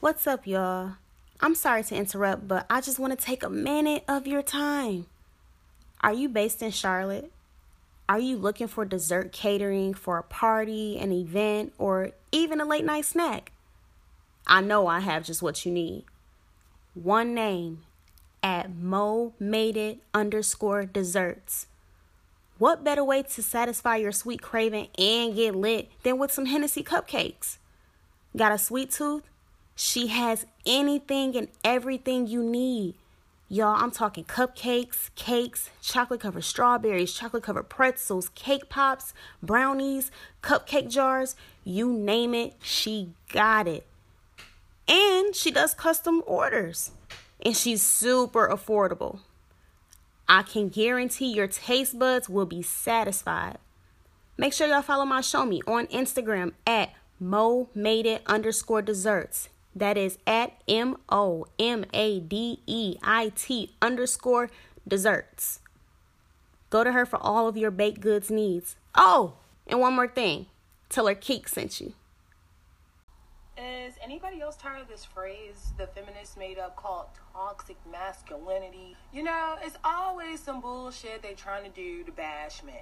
What's up, y'all? I'm sorry to interrupt, but I just want to take a minute of your time. Are you based in Charlotte? Are you looking for dessert catering for a party, an event, or even a late night snack? I know I have just what you need. One name at Mo Made It underscore desserts. What better way to satisfy your sweet craving and get lit than with some Hennessy cupcakes? Got a sweet tooth? She has anything and everything you need. Y'all, I'm talking cupcakes, cakes, chocolate covered strawberries, chocolate covered pretzels, cake pops, brownies, cupcake jars, you name it, she got it. And she does custom orders. And she's super affordable. I can guarantee your taste buds will be satisfied. Make sure y'all follow my show me on Instagram at Mo Made It underscore desserts. That is at M O M A D E I T underscore desserts. Go to her for all of your baked goods needs. Oh, and one more thing. Tell her Keek sent you. Is anybody else tired of this phrase the feminists made up called toxic masculinity? You know, it's always some bullshit they're trying to do to bash men.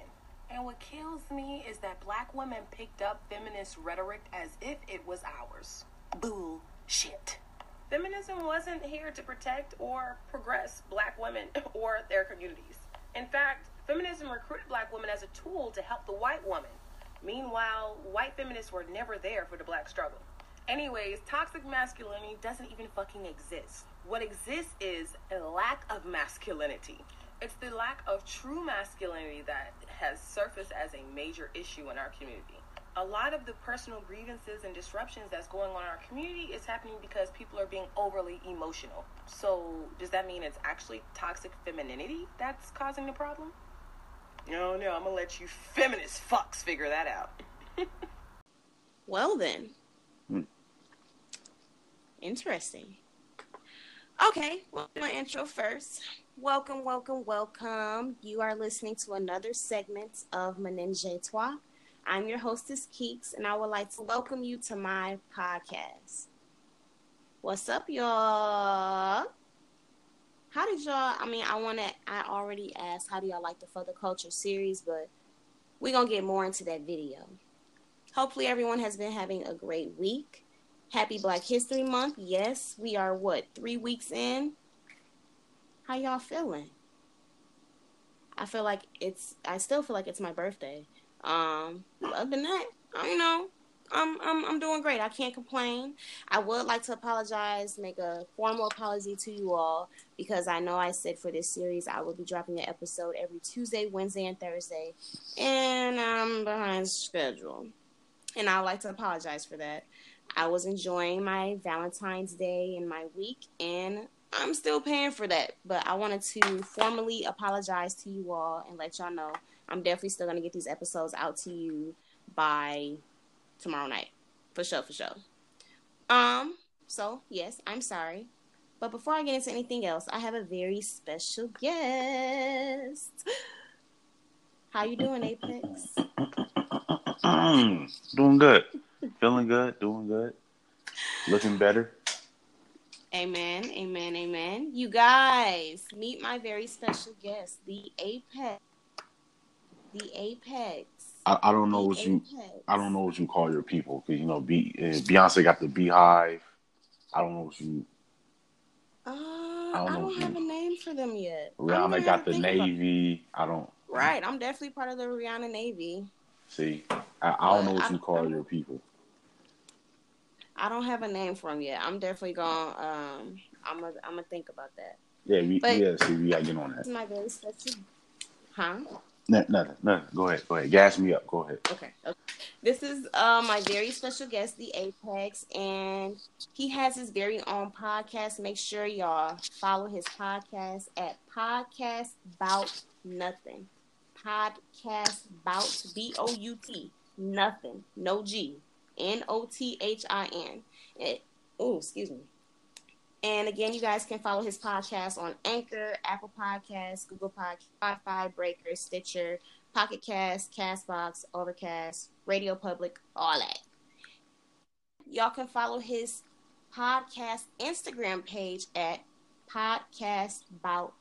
And what kills me is that black women picked up feminist rhetoric as if it was ours. Bull shit. Feminism wasn't here to protect or progress black women or their communities. In fact, feminism recruited black women as a tool to help the white woman. Meanwhile, white feminists were never there for the black struggle. Anyways, toxic masculinity doesn't even fucking exist. What exists is a lack of masculinity. It's the lack of true masculinity that has surfaced as a major issue in our community a lot of the personal grievances and disruptions that's going on in our community is happening because people are being overly emotional. So, does that mean it's actually toxic femininity that's causing the problem? No, no, I'm gonna let you feminist fucks figure that out. well, then. Hmm. Interesting. Okay, well, my intro first. Welcome, welcome, welcome. You are listening to another segment of Menage Toi I'm your hostess, Keeks, and I would like to welcome you to my podcast. What's up, y'all? How did y'all? I mean, I want to. I already asked, how do y'all like the For the Culture series, but we're gonna get more into that video. Hopefully, everyone has been having a great week. Happy Black History Month. Yes, we are what three weeks in. How y'all feeling? I feel like it's. I still feel like it's my birthday. Um, other than that, I know. I'm, I'm I'm doing great. I can't complain. I would like to apologize, make a formal apology to you all because I know I said for this series I will be dropping an episode every Tuesday, Wednesday, and Thursday, and I'm behind schedule. And I would like to apologize for that. I was enjoying my Valentine's Day and my week, and I'm still paying for that. But I wanted to formally apologize to you all and let y'all know I'm definitely still gonna get these episodes out to you by tomorrow night. For sure, for sure. Um, so yes, I'm sorry. But before I get into anything else, I have a very special guest. How you doing, Apex? Mm, doing good. Feeling good, doing good. Looking better. Amen, amen, amen. You guys, meet my very special guest, the Apex. The apex. I, I don't know the what apex. you I don't know what you call your people because you know uh, Beyonce got the BeyHive. I don't know what you. Uh, I don't, I don't have you, a name for them yet. Rihanna got the Navy. I don't. Right, I'm definitely part of the Rihanna Navy. See, I, I don't know what I, you call your people. I don't have a name for them yet. I'm definitely going. Um, I'm gonna I'm gonna think about that. Yeah, we, but yeah. See, we gotta get on that. My very Huh? No, nothing, nothing. Go ahead, go ahead. Gas me up. Go ahead. Okay. okay. This is uh, my very special guest, the Apex, and he has his very own podcast. Make sure y'all follow his podcast at Podcast Bout Nothing. Podcast Bout B O U T Nothing. No G. N O T H I N. Oh, excuse me. And again, you guys can follow his podcast on Anchor, Apple Podcasts, Google Podcasts, Spotify, Breaker, Stitcher, Pocket Cast, Castbox, Overcast, Radio Public, all that. Y'all can follow his podcast Instagram page at podcast about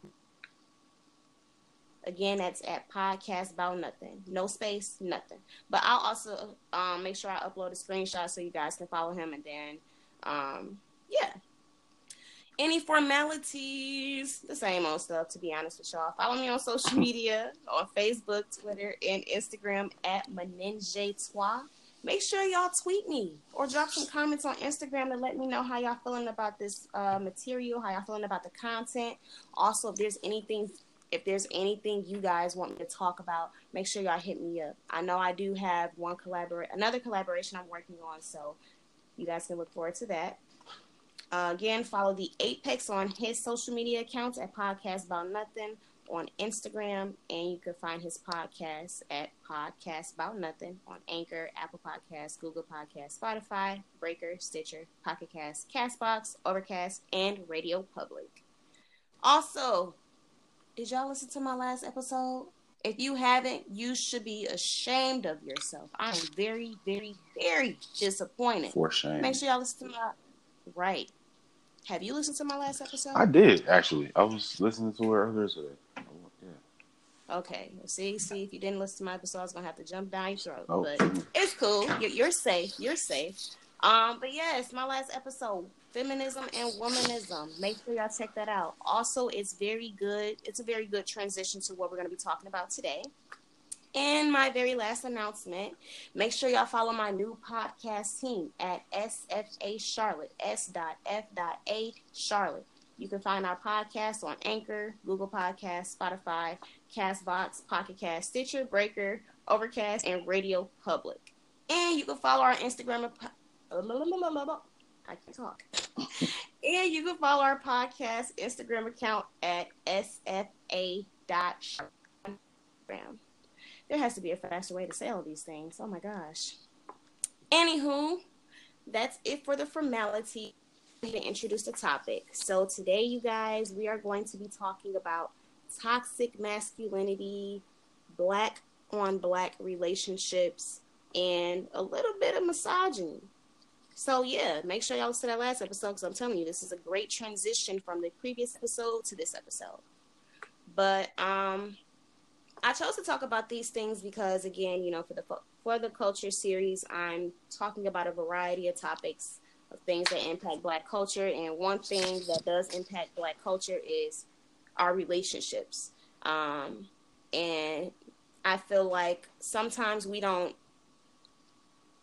Again, that's at podcast about nothing. No space, nothing. But I'll also um, make sure I upload a screenshot so you guys can follow him. And then, um, yeah. Any formalities, the same old stuff, to be honest with y'all. Follow me on social media on Facebook, Twitter, and Instagram at Menenjetoi. Make sure y'all tweet me or drop some comments on Instagram to let me know how y'all feeling about this uh, material, how y'all feeling about the content. Also, if there's anything if there's anything you guys want me to talk about, make sure y'all hit me up. I know I do have one collaborate, another collaboration I'm working on, so you guys can look forward to that. Uh, again, follow the Apex on his social media accounts at Podcast About Nothing on Instagram, and you can find his podcast at Podcast About Nothing on Anchor, Apple Podcasts, Google Podcasts, Spotify, Breaker, Stitcher, Pocket Cast, Castbox, Overcast, and Radio Public. Also, did y'all listen to my last episode? If you haven't, you should be ashamed of yourself. I am very, very, very disappointed. For shame. Make sure y'all listen to my right. Have you listened to my last episode? I did actually. I was listening to it earlier today. Yeah. Okay. See, see, if you didn't listen to my episode, I was gonna have to jump down your throat. Oh. But it's cool. You're, you're safe. You're safe. Um, but yes, it's my last episode feminism and womanism. Make sure y'all check that out. Also, it's very good. It's a very good transition to what we're going to be talking about today. And my very last announcement, make sure y'all follow my new podcast team at SFA Charlotte, S.F.A Charlotte. You can find our podcast on Anchor, Google Podcasts, Spotify, Castbox, Pocket Cast, Stitcher, Breaker, Overcast, and Radio Public. And you can follow our Instagram uh, I can talk. and you can follow our podcast Instagram account at sfa.instagram. There has to be a faster way to say all these things. Oh my gosh. Anywho, that's it for the formality to introduce the topic. So today, you guys, we are going to be talking about toxic masculinity, black on black relationships, and a little bit of misogyny. So yeah, make sure y'all to that last episode because I'm telling you, this is a great transition from the previous episode to this episode. But um, I chose to talk about these things because, again, you know, for the for the culture series, I'm talking about a variety of topics of things that impact Black culture, and one thing that does impact Black culture is our relationships. Um, and I feel like sometimes we don't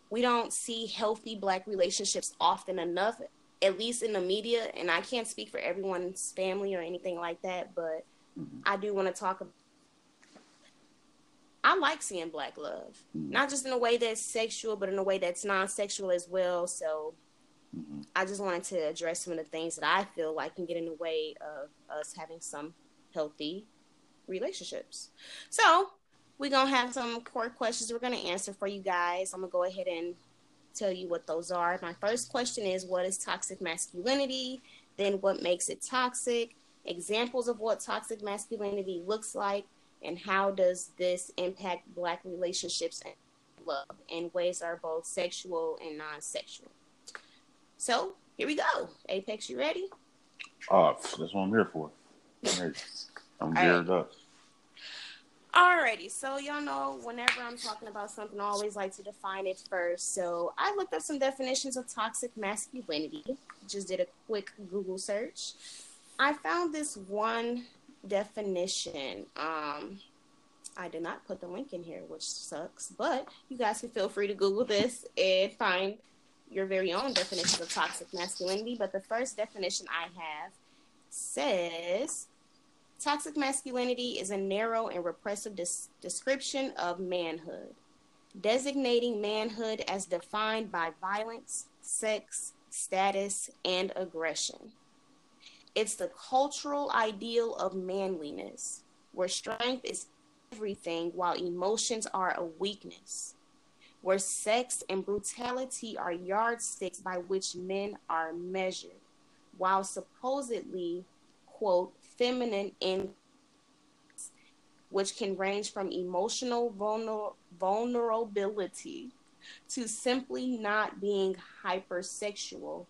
we don't see healthy black relationships often enough at least in the media and i can't speak for everyone's family or anything like that but mm-hmm. i do want to talk about I like seeing black love, mm-hmm. not just in a way that's sexual, but in a way that's non-sexual as well. So, mm-hmm. I just wanted to address some of the things that I feel like can get in the way of us having some healthy relationships. So, we're going to have some core questions we're going to answer for you guys. I'm going to go ahead and tell you what those are. My first question is What is toxic masculinity? Then, what makes it toxic? Examples of what toxic masculinity looks like, and how does this impact Black relationships and love in ways that are both sexual and non sexual? So, here we go. Apex, you ready? Uh, that's what I'm here for. I'm geared right. up. Alrighty, so y'all know whenever I'm talking about something, I always like to define it first. So I looked up some definitions of toxic masculinity. Just did a quick Google search. I found this one definition. Um, I did not put the link in here, which sucks, but you guys can feel free to Google this and find your very own definition of toxic masculinity. But the first definition I have says Toxic masculinity is a narrow and repressive des- description of manhood, designating manhood as defined by violence, sex, status, and aggression. It's the cultural ideal of manliness, where strength is everything while emotions are a weakness, where sex and brutality are yardsticks by which men are measured, while supposedly, quote, feminine in which can range from emotional vulner- vulnerability to simply not being hypersexual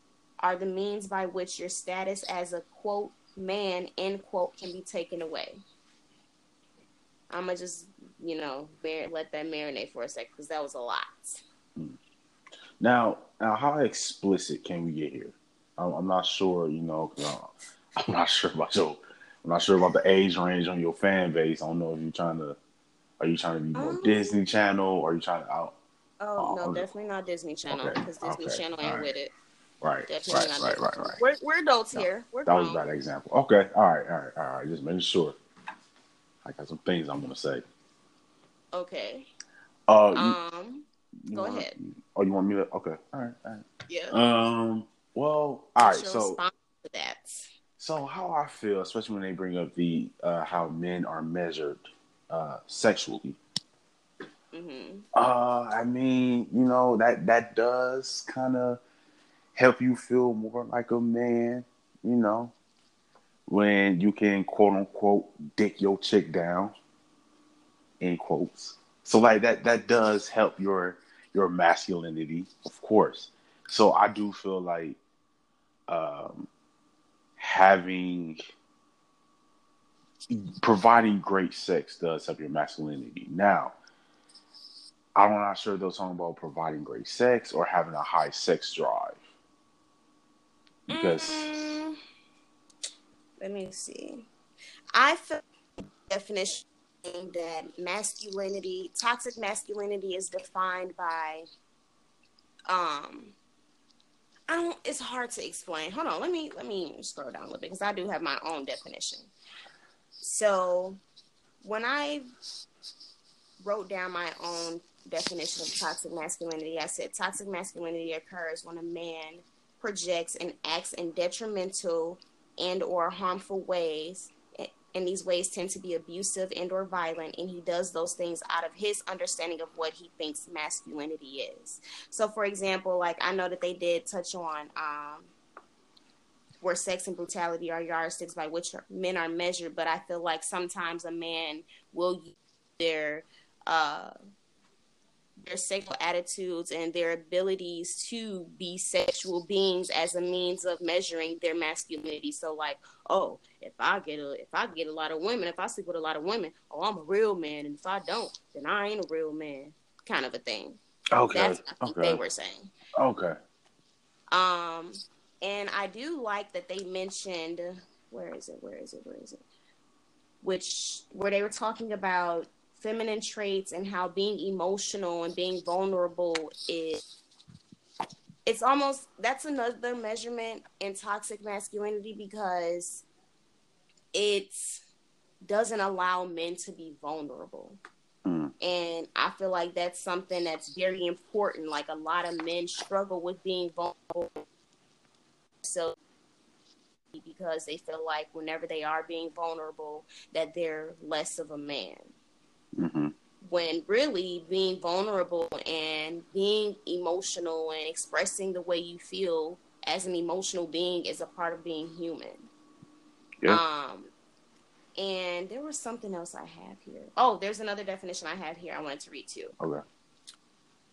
are the means by which your status as a quote man end quote can be taken away. I'm gonna just you know bear, let that marinate for a second because that was a lot. Now, now, how explicit can we get here? I'm, I'm not sure. You know, I'm not sure about your. I'm not sure about the age range on your fan base. I don't know if you're trying to. Are you trying to be more um, Disney Channel? Or are you trying to? out? oh no, definitely not Disney Channel okay. because Disney okay. Channel ain't right. with it. Right, Definitely right, right, right, right. We're, we're adults no, here. We're that grown. was a bad example. Okay, all right, all right, all right. Just making sure. I got some things I'm gonna say. Okay. Uh, um, you go want, ahead. Oh, you want me to? Okay, all right, all right. Yeah. Um. Well, all right. So that. So how I feel, especially when they bring up the uh, how men are measured uh, sexually. Mm-hmm. Uh, I mean, you know that that does kind of help you feel more like a man, you know, when you can quote unquote dick your chick down, in quotes. So like that that does help your your masculinity, of course. So I do feel like um, having providing great sex does help your masculinity. Now, I'm not sure they're talking about providing great sex or having a high sex drive because mm, let me see. I feel definition that masculinity, toxic masculinity, is defined by. Um, I don't. It's hard to explain. Hold on. Let me let me scroll down a little bit because I do have my own definition. So, when I wrote down my own definition of toxic masculinity, I said toxic masculinity occurs when a man projects and acts in detrimental and or harmful ways and these ways tend to be abusive and or violent and he does those things out of his understanding of what he thinks masculinity is. So for example like i know that they did touch on um, where sex and brutality are yardsticks by which men are measured but i feel like sometimes a man will use their uh, their sexual attitudes and their abilities to be sexual beings as a means of measuring their masculinity. So like, oh, if I get a if I get a lot of women, if I sleep with a lot of women, oh I'm a real man. And if I don't, then I ain't a real man. Kind of a thing. Okay. That's think okay. they were saying. Okay. Um and I do like that they mentioned where is it? Where is it? Where is it? Which where they were talking about feminine traits and how being emotional and being vulnerable is it's almost that's another measurement in toxic masculinity because it doesn't allow men to be vulnerable. Mm. And I feel like that's something that's very important. Like a lot of men struggle with being vulnerable. So because they feel like whenever they are being vulnerable that they're less of a man. When really being vulnerable and being emotional and expressing the way you feel as an emotional being is a part of being human. Yeah. Um, and there was something else I have here. Oh, there's another definition I have here I wanted to read too. Okay.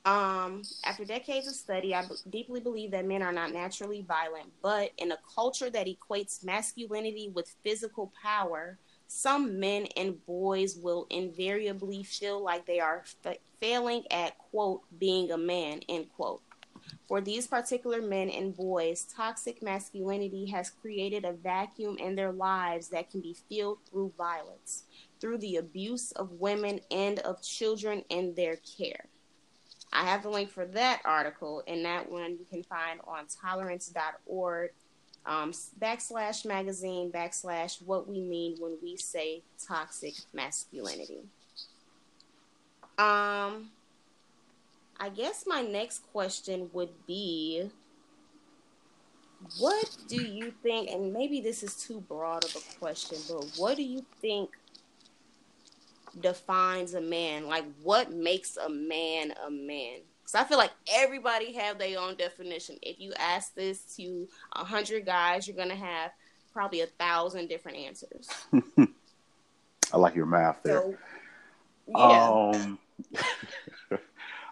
Um, after decades of study, I b- deeply believe that men are not naturally violent, but in a culture that equates masculinity with physical power, some men and boys will invariably feel like they are fa- failing at quote being a man end quote. For these particular men and boys toxic masculinity has created a vacuum in their lives that can be filled through violence through the abuse of women and of children in their care. I have the link for that article and that one you can find on tolerance.org um, backslash magazine backslash what we mean when we say toxic masculinity. Um, I guess my next question would be what do you think, and maybe this is too broad of a question, but what do you think defines a man? Like, what makes a man a man? Because I feel like everybody have their own definition. If you ask this to a hundred guys, you're gonna have probably a thousand different answers. I like your math there. So, yeah. Um,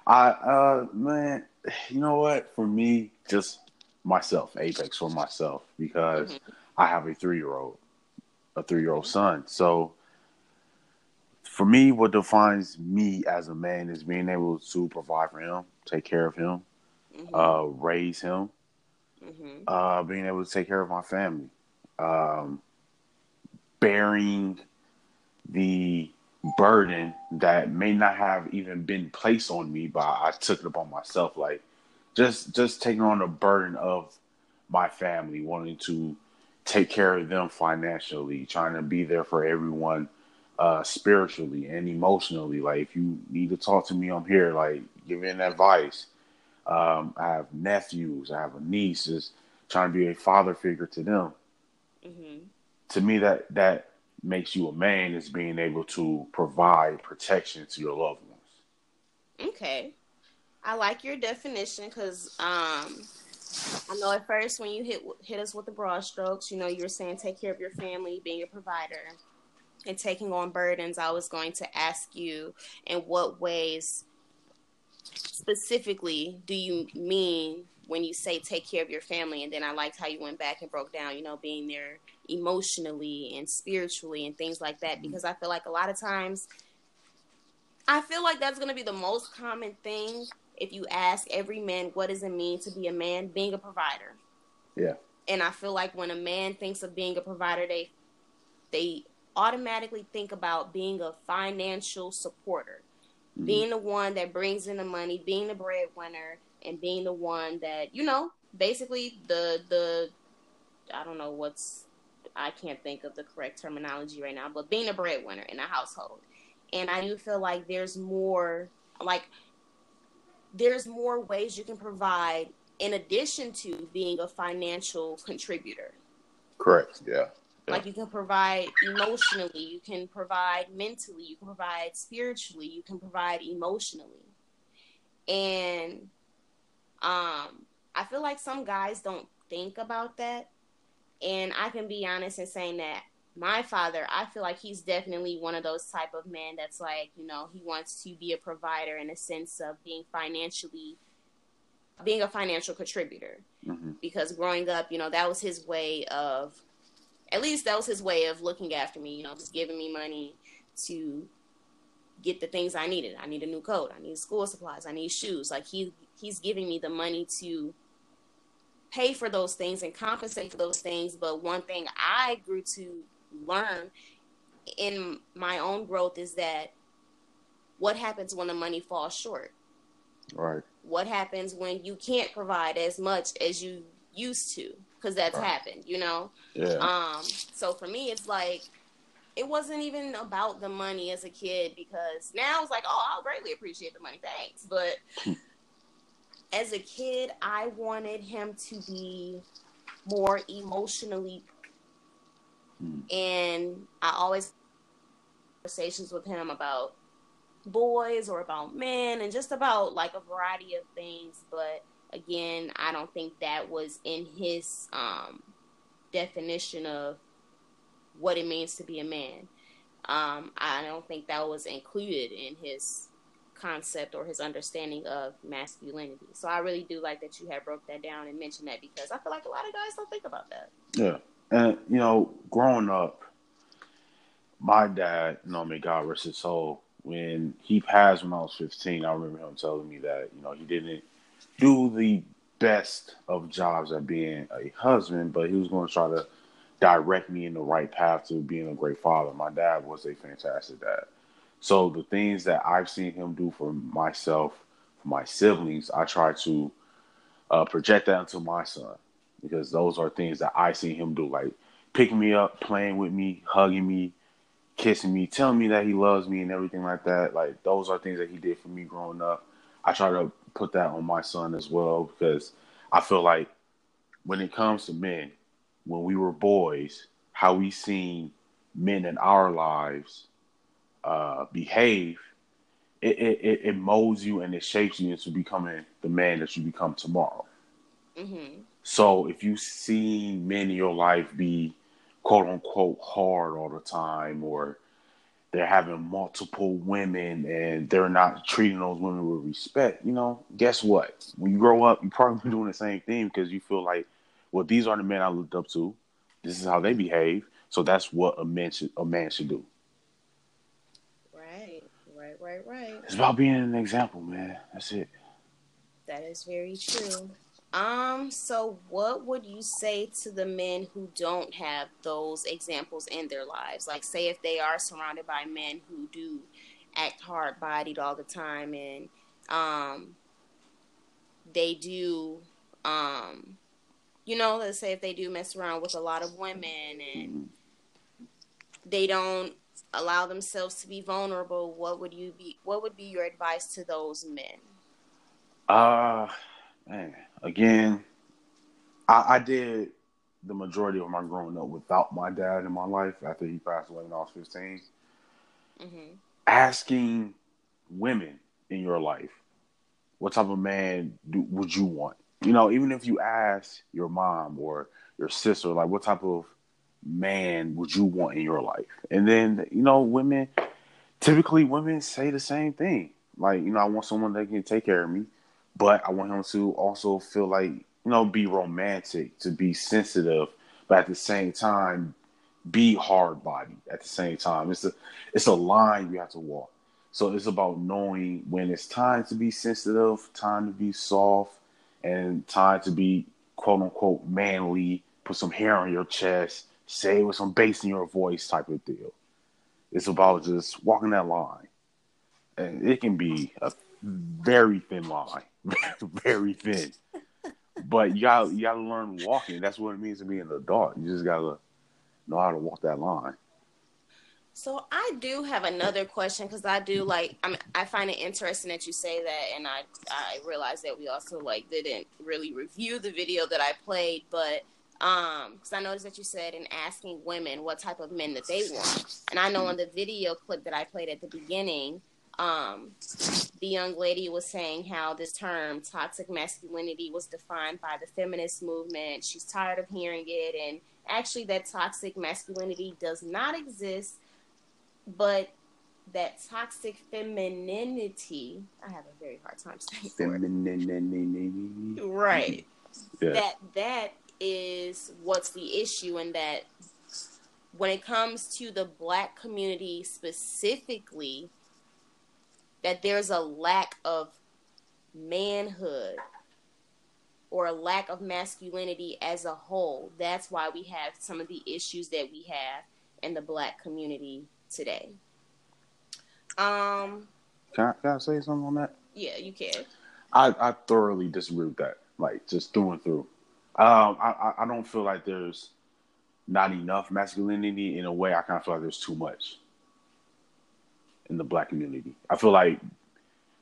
I uh man, you know what? For me, just myself, Apex for myself, because mm-hmm. I have a three year old, a three year old son. So for me, what defines me as a man is being able to provide for him, take care of him, mm-hmm. uh, raise him, mm-hmm. uh, being able to take care of my family, um, bearing the burden that may not have even been placed on me, but I took it upon myself. Like just just taking on the burden of my family, wanting to take care of them financially, trying to be there for everyone uh, spiritually and emotionally. Like if you need to talk to me, I'm here. Like giving advice. Um, I have nephews. I have a niece. Is trying to be a father figure to them. Mm-hmm. To me, that that makes you a man is being able to provide protection to your loved ones. Okay, I like your definition because um, I know at first when you hit hit us with the broad strokes, you know, you were saying take care of your family, being a provider and taking on burdens, I was going to ask you in what ways specifically do you mean when you say take care of your family? And then I liked how you went back and broke down, you know, being there emotionally and spiritually and things like that, because I feel like a lot of times, I feel like that's going to be the most common thing if you ask every man, what does it mean to be a man? Being a provider. Yeah. And I feel like when a man thinks of being a provider, they they automatically think about being a financial supporter, mm-hmm. being the one that brings in the money, being the breadwinner, and being the one that you know, basically the the I don't know what's I can't think of the correct terminology right now, but being a breadwinner in a household. And I do feel like there's more like there's more ways you can provide in addition to being a financial contributor. Correct. Yeah. Like you can provide emotionally, you can provide mentally, you can provide spiritually, you can provide emotionally. And um I feel like some guys don't think about that. And I can be honest in saying that my father, I feel like he's definitely one of those type of men that's like, you know, he wants to be a provider in a sense of being financially being a financial contributor. Mm-hmm. Because growing up, you know, that was his way of at least that was his way of looking after me, you know, just giving me money to get the things I needed. I need a new coat, I need school supplies, I need shoes. Like he he's giving me the money to pay for those things and compensate for those things. But one thing I grew to learn in my own growth is that what happens when the money falls short? Right. What happens when you can't provide as much as you used to? Because that's right. happened, you know. Yeah. Um. So for me, it's like it wasn't even about the money as a kid because now it's like, oh, I'll greatly appreciate the money, thanks. But as a kid, I wanted him to be more emotionally, hmm. and I always conversations with him about boys or about men and just about like a variety of things, but again, I don't think that was in his um, definition of what it means to be a man. Um, I don't think that was included in his concept or his understanding of masculinity. So I really do like that you have broke that down and mentioned that because I feel like a lot of guys don't think about that. Yeah, and you know, growing up, my dad, you know, may God rest his soul. When he passed when I was 15, I remember him telling me that you know he didn't do the best of jobs at being a husband, but he was going to try to direct me in the right path to being a great father. My dad was a fantastic dad. So the things that I've seen him do for myself, for my siblings, I try to uh, project that into my son because those are things that I see him do, like picking me up, playing with me, hugging me, kissing me, telling me that he loves me and everything like that. Like those are things that he did for me growing up. I try to put that on my son as well because I feel like when it comes to men, when we were boys, how we seen men in our lives uh, behave, it, it, it molds you and it shapes you into becoming the man that you become tomorrow. Mm-hmm. So if you see men in your life be quote unquote hard all the time or they're having multiple women and they're not treating those women with respect, you know, guess what? When you grow up, you're probably doing the same thing because you feel like, well, these are the men I looked up to. This is how they behave. So that's what a man should a man should do. Right, right, right, right. It's about being an example, man. That's it. That is very true. Um, so what would you say to the men who don't have those examples in their lives? Like say if they are surrounded by men who do act hard bodied all the time and um they do um you know, let's say if they do mess around with a lot of women and they don't allow themselves to be vulnerable, what would you be what would be your advice to those men? Uh man, again, I, I did the majority of my growing up without my dad in my life after he passed away when I was 15. Mm-hmm. Asking women in your life, what type of man do, would you want? You know, even if you ask your mom or your sister, like, what type of man would you want in your life? And then, you know, women, typically women say the same thing. Like, you know, I want someone that can take care of me but I want him to also feel like you know be romantic, to be sensitive, but at the same time be hard body. At the same time, it's a it's a line you have to walk. So it's about knowing when it's time to be sensitive, time to be soft, and time to be quote unquote manly. Put some hair on your chest, say with some bass in your voice, type of deal. It's about just walking that line, and it can be a very thin line. very thin. but got to learn walking. That's what it means to be an adult. You just got to know how to walk that line. So I do have another question because I do like I mean, I find it interesting that you say that, and I I realize that we also like didn't really review the video that I played, but um because I noticed that you said in asking women what type of men that they want, and I know in the video clip that I played at the beginning, um, the young lady was saying how this term toxic masculinity was defined by the feminist movement. She's tired of hearing it, and actually, that toxic masculinity does not exist, but that toxic femininity. I have a very hard time saying femininity. Right. Yeah. That that is what's the issue, and that when it comes to the black community specifically that there's a lack of manhood or a lack of masculinity as a whole. That's why we have some of the issues that we have in the black community today. Um, can I, can I say something on that? Yeah, you can. I, I thoroughly disagree with that. Like just through and through. Um, I, I don't feel like there's not enough masculinity. In a way, I kind of feel like there's too much in the black community. I feel like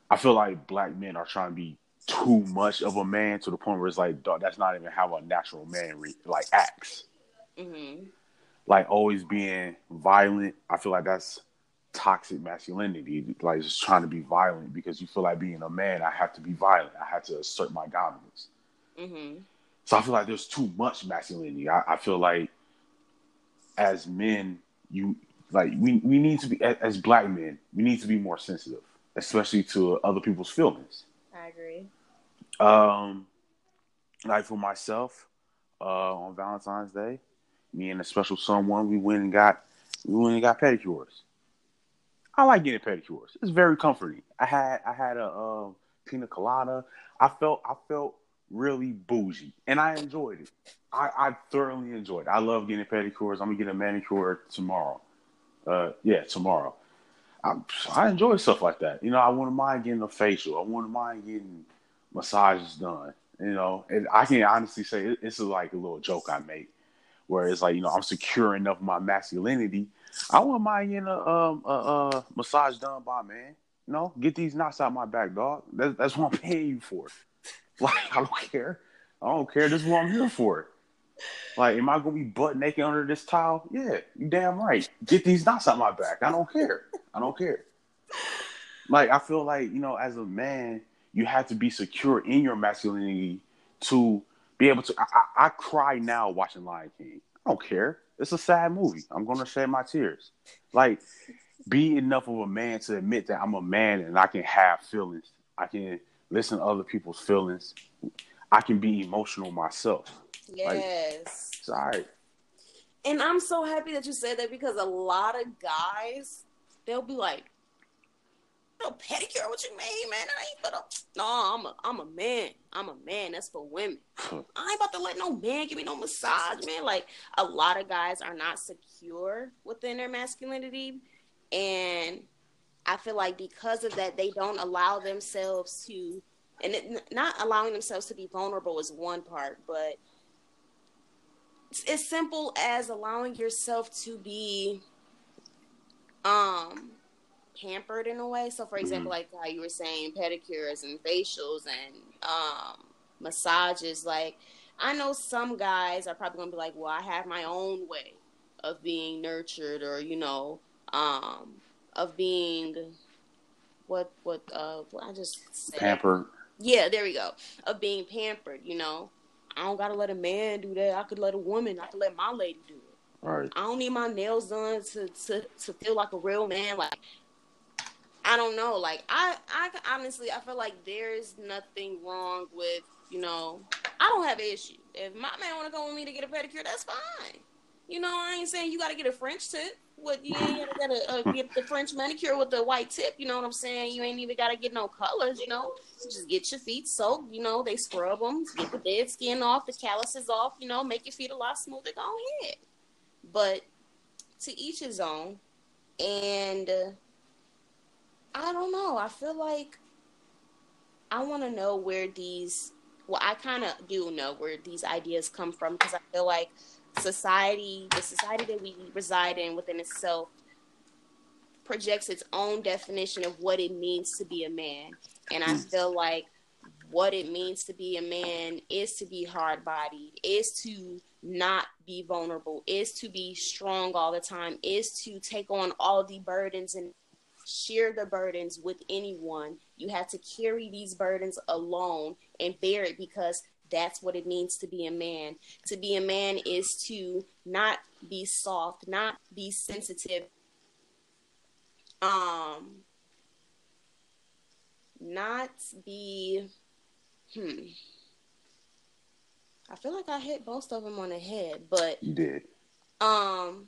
I feel like black men are trying to be too much of a man to the point where it's like dog, that's not even how a natural man re- like acts. Mm-hmm. Like always being violent. I feel like that's toxic masculinity. Like just trying to be violent because you feel like being a man, I have to be violent. I have to assert my dominance. Mm-hmm. So I feel like there's too much masculinity. I, I feel like as men, you like we, we need to be as black men we need to be more sensitive especially to other people's feelings. I agree. Um like for myself uh on valentine's day me and a special someone we went and got we went and got pedicures. I like getting pedicures. It's very comforting. I had i had a uh, pina colada. I felt i felt really bougie and i enjoyed it. I, I thoroughly enjoyed it. I love getting pedicures. I'm gonna get a manicure tomorrow uh, yeah, tomorrow. I, I enjoy stuff like that. You know, I wouldn't mind getting a facial. I wouldn't mind getting massages done. You know, and I can honestly say it, it's like a little joke I make, where it's like you know I'm secure enough of my masculinity. I wouldn't mind getting a, um, a, a massage done by man. You know, get these knots out my back, dog. That's, that's what I'm paying you for. Like I don't care. I don't care. This is what I'm here for. Like, am I gonna be butt naked under this towel? Yeah, you damn right. Get these knots out my back. I don't care. I don't care. Like, I feel like you know, as a man, you have to be secure in your masculinity to be able to. I, I, I cry now watching Lion King. I don't care. It's a sad movie. I'm gonna shed my tears. Like, be enough of a man to admit that I'm a man and I can have feelings. I can listen to other people's feelings. I can be emotional myself. Yes. Like, right. And I'm so happy that you said that because a lot of guys, they'll be like, no pedicure, what you mean, man? That ain't for the No, I'm a I'm a man. I'm a man. That's for women. I ain't about to let no man give me no massage, man. Like a lot of guys are not secure within their masculinity. And I feel like because of that, they don't allow themselves to and it, not allowing themselves to be vulnerable is one part, but as simple as allowing yourself to be um pampered in a way. So, for example, mm-hmm. like how you were saying, pedicures and facials and um, massages. Like, I know some guys are probably gonna be like, "Well, I have my own way of being nurtured," or you know, um, of being what what uh what I just said. pampered. Yeah, there we go. Of being pampered, you know. I don't gotta let a man do that. I could let a woman. I could let my lady do it. Right. I don't need my nails done to, to, to feel like a real man. Like I don't know. Like I, I honestly, I feel like there's nothing wrong with you know. I don't have an issue. If my man want to go with me to get a pedicure, that's fine. You know, I ain't saying you got to get a French tip. What you ain't gotta uh, get the French manicure with the white tip. You know what I'm saying? You ain't even gotta get no colors. You know, just get your feet soaked. You know, they scrub them, get the dead skin off, the calluses off. You know, make your feet a lot smoother. Go ahead. But to each his own. And uh, I don't know. I feel like I want to know where these. Well, I kind of do know where these ideas come from because I feel like society, the society that we reside in within itself, projects its own definition of what it means to be a man. And I hmm. feel like what it means to be a man is to be hard bodied, is to not be vulnerable, is to be strong all the time, is to take on all the burdens and share the burdens with anyone. You have to carry these burdens alone and bear it because that's what it means to be a man. To be a man is to not be soft, not be sensitive. Um not be hmm I feel like I hit most of them on the head, but you did. Um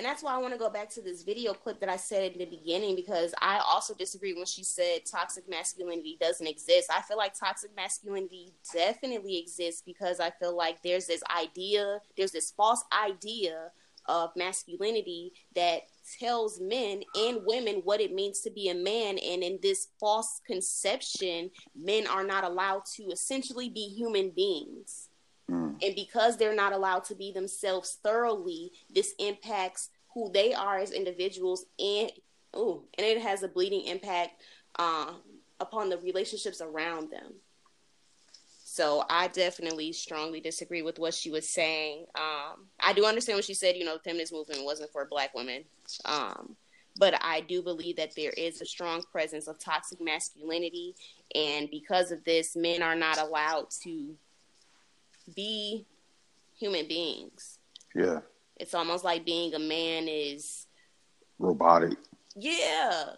and that's why I want to go back to this video clip that I said in the beginning because I also disagree when she said toxic masculinity doesn't exist. I feel like toxic masculinity definitely exists because I feel like there's this idea, there's this false idea of masculinity that tells men and women what it means to be a man. And in this false conception, men are not allowed to essentially be human beings. Mm. And because they're not allowed to be themselves thoroughly, this impacts who they are as individuals and oh, and it has a bleeding impact uh, upon the relationships around them. So I definitely strongly disagree with what she was saying. Um, I do understand what she said. You know, the feminist movement wasn't for Black women, um, but I do believe that there is a strong presence of toxic masculinity, and because of this, men are not allowed to be human beings. Yeah. It's almost like being a man is robotic. Yeah.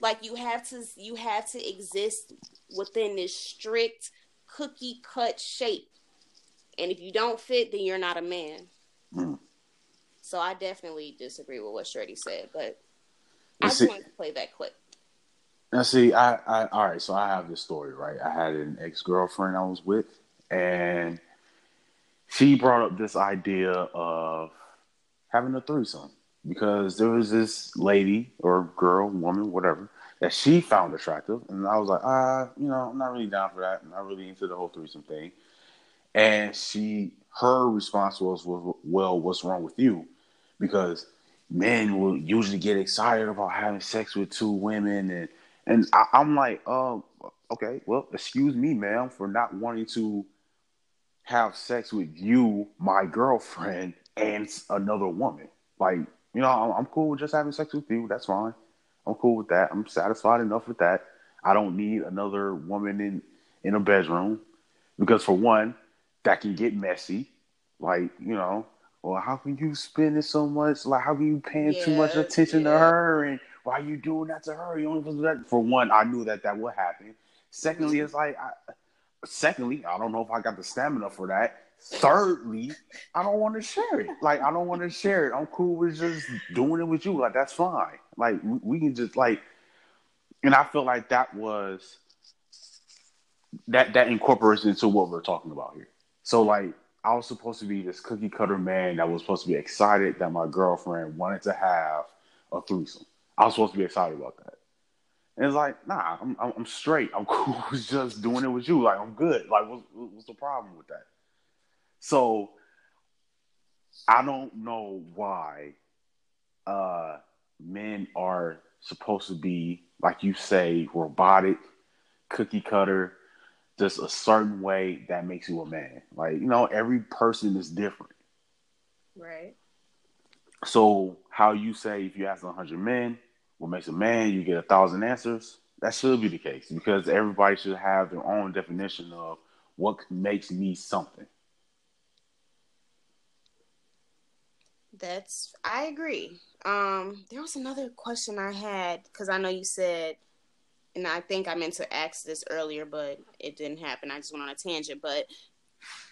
Like you have to you have to exist within this strict cookie cut shape. And if you don't fit, then you're not a man. Mm. So I definitely disagree with what Shreddy said, but I just wanted to play that clip. Now see, I, I all right, so I have this story, right? I had an ex girlfriend I was with and she brought up this idea of having a threesome because there was this lady or girl, woman, whatever, that she found attractive, and I was like, ah, you know, I'm not really down for that. I'm not really into the whole threesome thing. And she, her response was, well, what's wrong with you? Because men will usually get excited about having sex with two women, and and I, am like, oh, okay, well, excuse me, ma'am, for not wanting to have sex with you, my girlfriend, and another woman. Like, you know, I'm, I'm cool with just having sex with you. That's fine. I'm cool with that. I'm satisfied enough with that. I don't need another woman in in a bedroom because for one, that can get messy. Like, you know, well, how can you spending so much? Like, how can you paying too much Yeah, attention to her? And why are you doing that to her? You only do that. For one, I knew that that would happen. Secondly, mm-hmm. it's like, I, secondly, I don't know if I got the stamina for that. Thirdly, I don't want to share it. Like, I don't want to share it. I'm cool with just doing it with you. Like, that's fine. Like, we, we can just like, and I feel like that was that that incorporates into what we're talking about here. So like I was supposed to be this cookie cutter man that was supposed to be excited that my girlfriend wanted to have a threesome. I was supposed to be excited about that. And it's like, nah, I'm I'm, I'm straight. I'm cool just doing it with you. Like I'm good. Like what's what's the problem with that? So I don't know why uh men are supposed to be like you say robotic cookie cutter just a certain way that makes you a man like you know every person is different Right. so how you say if you ask 100 men what makes a man you get a thousand answers that should be the case because everybody should have their own definition of what makes me something That's I agree. Um, there was another question I had because I know you said, and I think I meant to ask this earlier, but it didn't happen. I just went on a tangent, but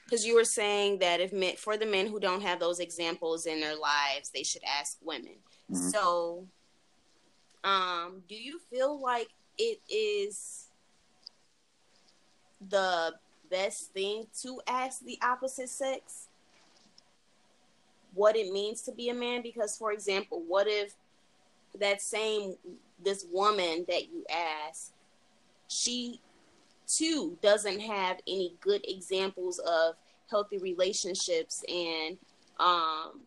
because you were saying that if men, for the men who don't have those examples in their lives, they should ask women. Mhm. So, um, do you feel like it is the best thing to ask the opposite sex? what it means to be a man because for example what if that same this woman that you ask she too doesn't have any good examples of healthy relationships and um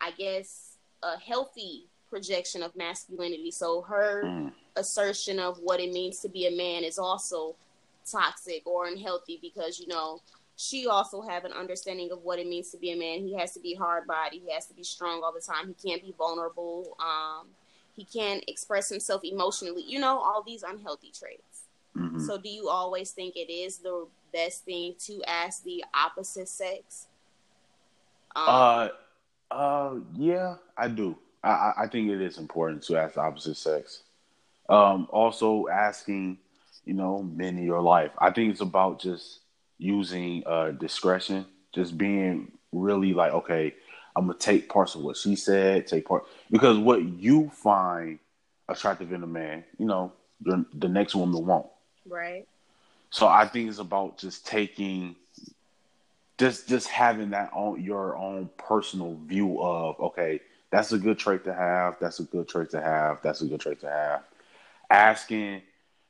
i guess a healthy projection of masculinity so her Mm. assertion of what it means to be a man is also toxic or unhealthy because you know she also have an understanding of what it means to be a man. He has to be hard body. He has to be strong all the time. He can't be vulnerable. Um, he can't express himself emotionally. You know, all these unhealthy traits. Mhm. So, do you always think it is the best thing to ask the opposite sex? Um, Uh, uh, yeah, I do. I, I- think it is important to ask the opposite sex. Um, also asking, you know, men in your life. I think it's about just using uh discretion, just being really like, okay, I'm gonna take parts of what she said, take part because what you find attractive in a man, you know, the, the next woman won't. right. So I think it's about just taking just just having that on your own personal view of okay, that's a good trait to have, that's a good trait to have, that's a good trait to have. Asking,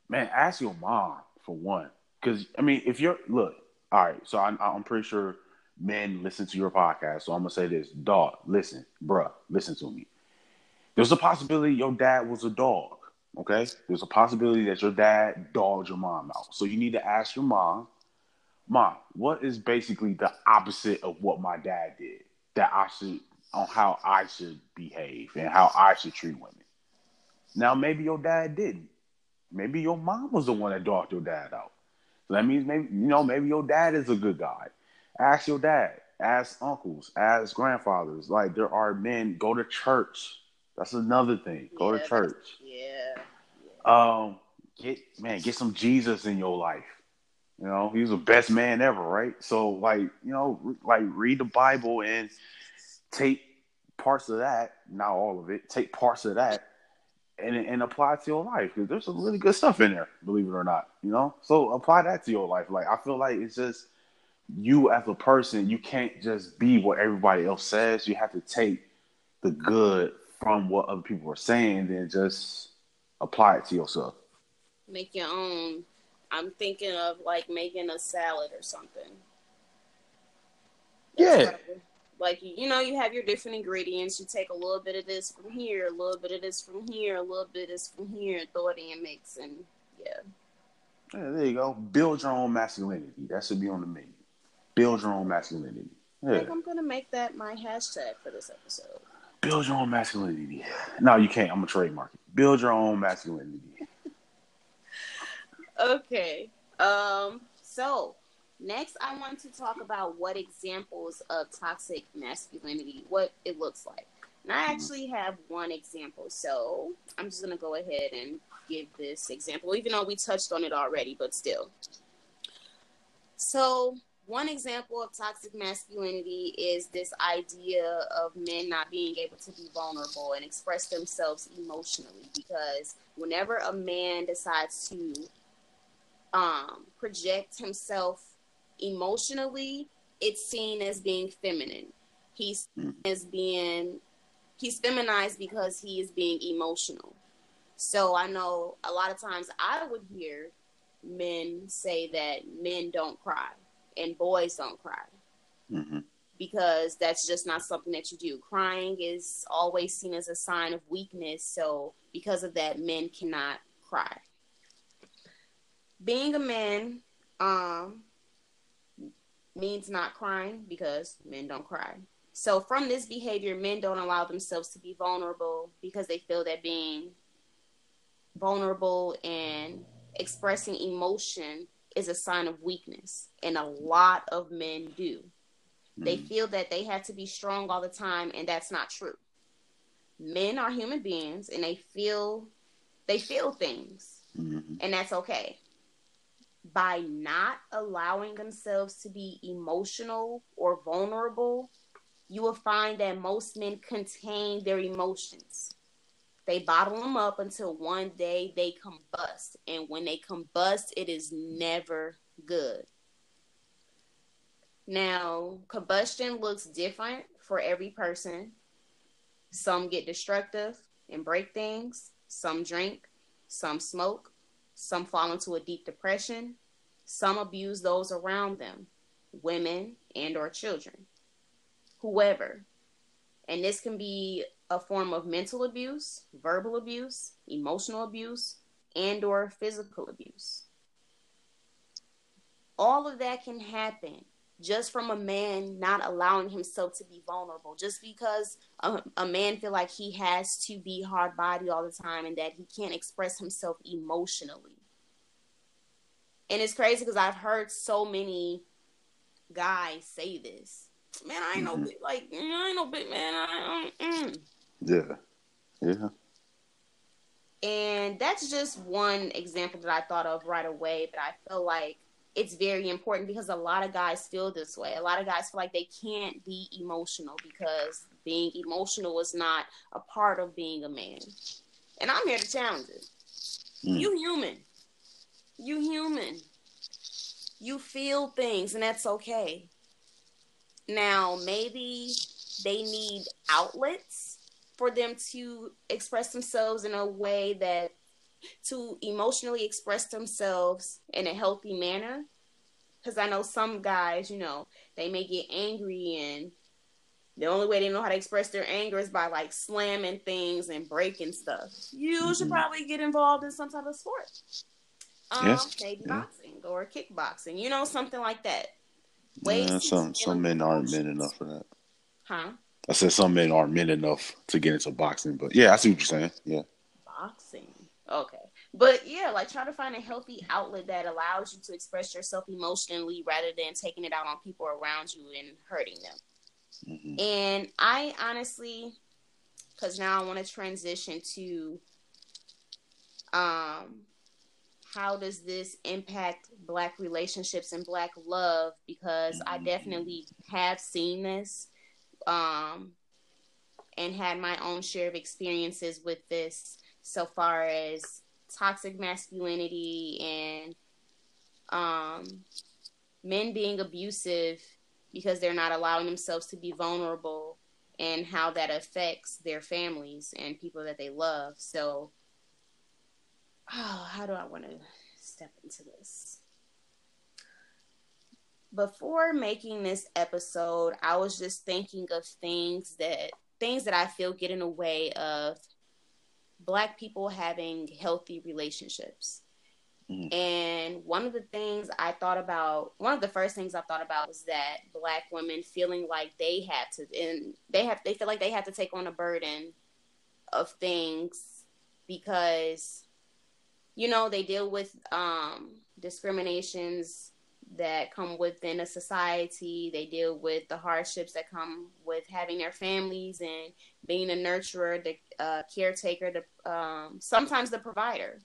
man, ask your mom for one. Cause I mean, if you're look, all right, so I'm I'm pretty sure men listen to your podcast. So I'm gonna say this, dog, listen, bruh, listen to me. There's a possibility your dad was a dog. Okay, there's a possibility that your dad dogged your mom out. So you need to ask your mom, mom, what is basically the opposite of what my dad did that I should on how I should behave and how I should treat women. Now maybe your dad didn't. Maybe your mom was the one that dogged your dad out. So that means maybe you know maybe your dad is a good guy. Ask your dad. Ask uncles. Ask grandfathers. Like there are men. Go to church. That's another thing. Go Yeah, to church. Yeah. Um, get man, get some Jesus in your life. You know, he's the best man ever, right? So, like, you know, re- like read the Bible and take parts of that, not all of it. Take parts of that and and apply it to your life because there's some really good stuff in there, believe it or not. You know, so apply that to your life. Like, I feel like it's just you as a person. You can't just be what everybody else says. You have to take the good from what other people are saying, then just apply it to yourself. Make your own. I'm thinking of like making a salad or something. Yeah. probably- Like you know, you have your different ingredients. You take a little bit of this from here, a little bit of this from here, a little bit of this from here, throw it in mix, and yeah. Yeah, there you go. Build your own masculinity. That should be on the menu. Build your own masculinity. I think I'm gonna make that my hashtag for this episode. Build your own masculinity. No, you can't. I'm a trademark it. Build your own masculinity. Okay. Um. So Next, I want to talk about what examples of toxic masculinity, what it looks like. And I actually have one example, so I'm just gonna go ahead and give this example, even though we touched on it already, but still. So, one example of toxic masculinity is this idea of men not being able to be vulnerable and express themselves emotionally because whenever a man decides to um, project himself emotionally, it's seen as being feminine. He's mm. as being he's feminized because he is being emotional. So I know a lot of times I would hear men say that men don't cry and boys don't cry. Mm-hmm. Because that's just not something that you do. Crying is always seen as a sign of weakness. So, because of that, men cannot cry. Being a man um, means not crying because men don't cry. So, from this behavior, men don't allow themselves to be vulnerable because they feel that being vulnerable and expressing emotion is a sign of weakness. And a lot of men do. Mm-hmm. They feel that they have to be strong all the time, and that's not true. Men are human beings and they feel they feel things. Mm-hmm. And that's okay. By not allowing themselves to be emotional or vulnerable, you will find that most men contain their emotions. They bottle them up until one day they combust. And when they combust, it is never good. Now, combustion looks different for every person. Some get destructive and break things, some drink, some smoke, some fall into a deep depression, some abuse those around them, women and or children whoever. And this can be a form of mental abuse, verbal abuse, emotional abuse, and or physical abuse. All of that can happen just from a man not allowing himself to be vulnerable just because a, a man feel like he has to be hard body all the time and that he can't express himself emotionally and it's crazy because i've heard so many guys say this man, I ain't no mm-hmm. big like I ain't no big man. I, mm. Yeah, yeah. And that's just one example that I thought of right away. But I feel like it's very important because a lot of guys feel this way. A lot of guys feel like they can't be emotional because being emotional is not a part of being a man. And I'm here to challenge it. Mm. You human. You human. You feel things, and that's okay. Now, maybe they need outlets for them to express themselves in a way that to emotionally express themselves in a healthy manner. Because I know some guys, you know, they may get angry and the only way they know how to express their anger is by like slamming things and breaking stuff. You mm-hmm. should probably get involved in some type of sport. Um, yes. maybe yeah. boxing or kickboxing, you know, something like that. Yeah, some some men aren't men enough for that. Huh? I said some men aren't men enough to get into boxing, but yeah, I see what you're saying. Yeah. Boxing. Okay. But yeah, like try to find a healthy outlet that allows you to express yourself emotionally rather than taking it out on people around you and hurting them. Mm-hmm. And I honestly, because now I want to transition to um how does this impact black relationships and black love because i mm-hmm. definitely have seen this um, and had my own share of experiences with this so far as toxic masculinity and um, men being abusive because they're not allowing themselves to be vulnerable and how that affects their families and people that they love so oh, how do I want to step into this? Before making this episode, I was just thinking of things that things that I feel get in the way of black people having healthy relationships. Mm-hmm. And one of the things I thought about, one of the first things I thought about was that black women feeling like they had to, and they have, they feel like they have to take on a burden of things because you know, they deal with um, discriminations that come within a society. They deal with the hardships that come with having their families and being a nurturer, the uh, caretaker, the um, sometimes the provider,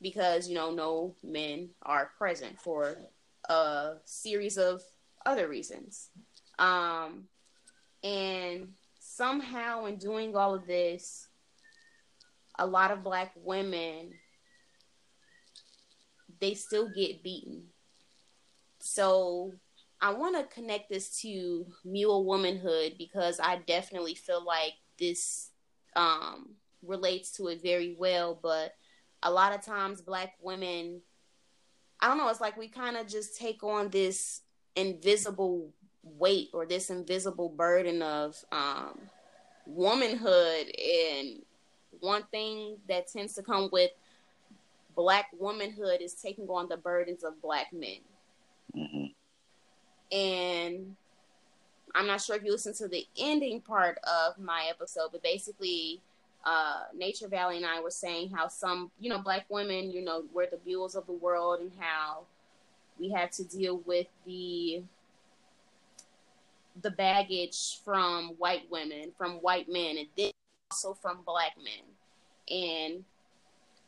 because you know no men are present for a series of other reasons. Um, and somehow, in doing all of this, a lot of black women they still get beaten so I want to connect this to mule womanhood because I definitely feel like this um, relates to it very well. But a lot of times, black women, I don't know, it's like we kind of just take on this invisible weight or this invisible burden of um, womanhood. And one thing that tends to come with black womanhood is taking on the burdens of black men. Mm-hmm. And I'm not sure if you listened to the ending part of my episode, but basically, uh, Nature Valley and I were saying how some, you know, black women, you know, we're the mules of the world and how we had to deal with the the baggage from white women, from white men, and then also from black men. And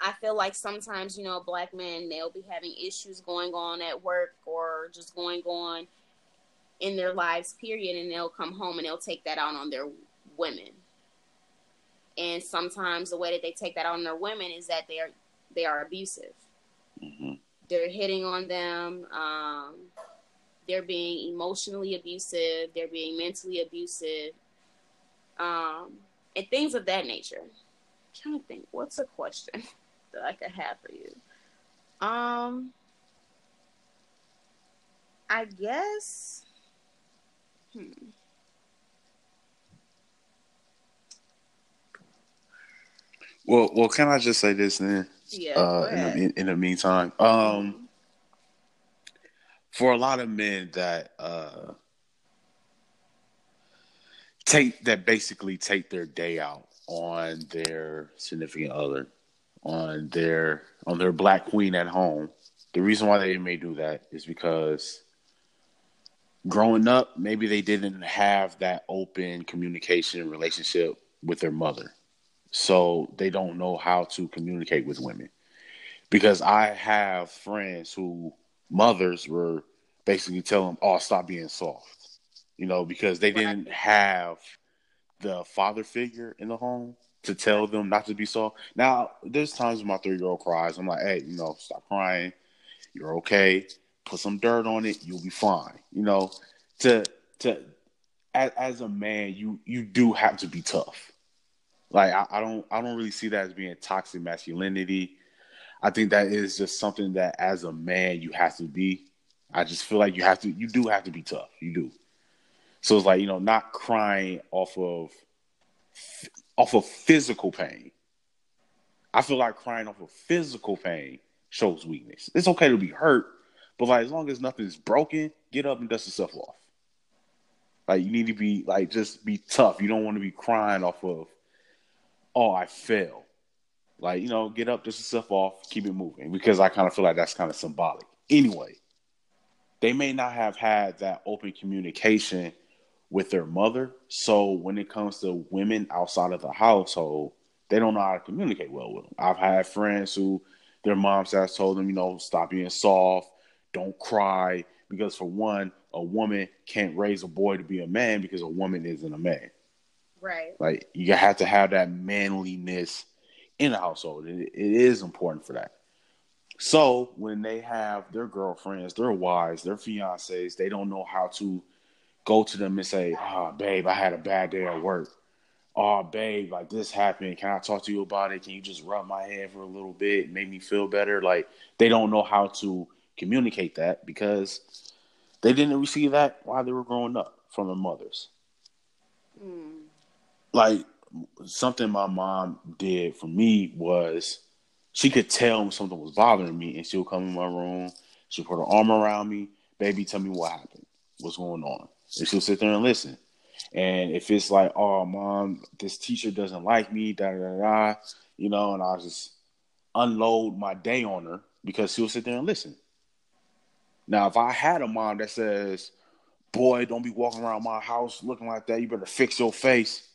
I feel like sometimes, you know, black men, they'll be having issues going on at work or just going on in their lives, period, and they'll come home and they'll take that out on their women. And sometimes the way that they take that out on their women is that they are they are abusive. Mm-hmm. They're hitting on them. Um, they're being emotionally abusive. They're being mentally abusive, um, and things of that nature. I'm trying to think, what's a question? that I could have for you. Um, I guess. Hmm. Well, well, can I just say this then? Yeah. Uh, in, the, in, the, meantime, um, for a lot of men that uh, take that basically take their day out on their significant other, on their on their black queen at home. The reason why they may do that is because growing up, maybe they didn't have that open communication relationship with their mother. So they don't know how to communicate with women. Because I have friends who mothers were basically telling them, "Oh, stop being soft," you know, because they didn't have the father figure in the home to tell them not to be soft. Now, there's times when my three year old cries. I'm like, hey, you know, stop crying. You're okay. Put some dirt on it. You'll be fine. You know, to to as, as a man, you you do have to be tough. Like I, I don't I don't really see that as being toxic masculinity. I think that is just something that as a man you have to be. I just feel like you have to you do have to be tough. You do. So it's like, you know, not crying off of off of physical pain. I feel like crying off of physical pain shows weakness. It's okay to be hurt, but like as long as nothing's broken, get up and dust yourself off. Like you need to be like just be tough. You don't want to be crying off of, oh, I fell. Like, you know, get up, dust yourself off, keep it moving. Because I kind of feel like that's kind of symbolic. Anyway, they may not have had that open communication with their mother. So when it comes to women outside of the household, they don't know how to communicate well with them. I've had friends who their moms has told them, you know, stop being soft, don't cry, because for one, a woman can't raise a boy to be a man because a woman isn't a man. Right. Like you have to have that manliness in the household. it, it is important for that. So when they have their girlfriends, their wives, their fiancés, they don't know how to go to them and say, "Oh, babe, I had a bad day at work. Oh, babe, like this happened. Can I talk to you about it? Can you just rub my head for a little bit, and make me feel better?" Like they don't know how to communicate that because they didn't receive that while they were growing up from their mothers. Mm. Like something my mom did for me was she could tell when something was bothering me, and she'll come in my room. She'll put her arm around me, baby, tell me what happened, what's going on she'll sit there and listen. And if it's like, oh, mom, this teacher doesn't like me, da da da, you know, and I'll just unload my day on her because she'll sit there and listen. Now, if I had a mom that says, "Boy, don't be walking around my house looking like that. You better fix your face,"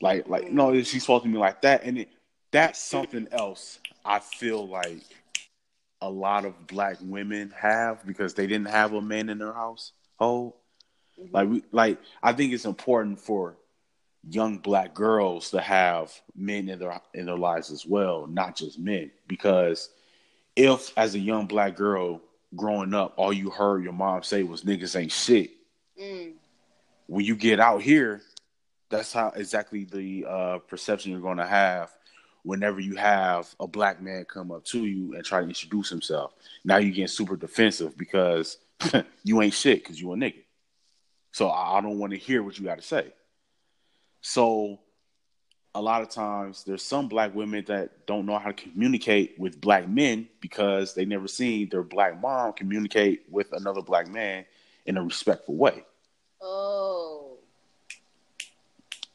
like, like no, she's supposed to me like that, and it, that's something else. I feel like a lot of black women have because they didn't have a man in their household. Mm-hmm. Like, we, like I think it's important for young black girls to have men in their in their lives as well, not just men. Because if as a young black girl growing up, all you heard your mom say was niggas ain't shit. Mm. When you get out here, that's how exactly the uh, perception you're going to have whenever you have a black man come up to you and try to introduce himself. Now you get super defensive because you ain't shit because you a nigga. So I, I don't want to hear what you got to say. So a lot of times there's some black women that don't know how to communicate with black men because they never seen their black mom communicate with another black man in a respectful way. Oh.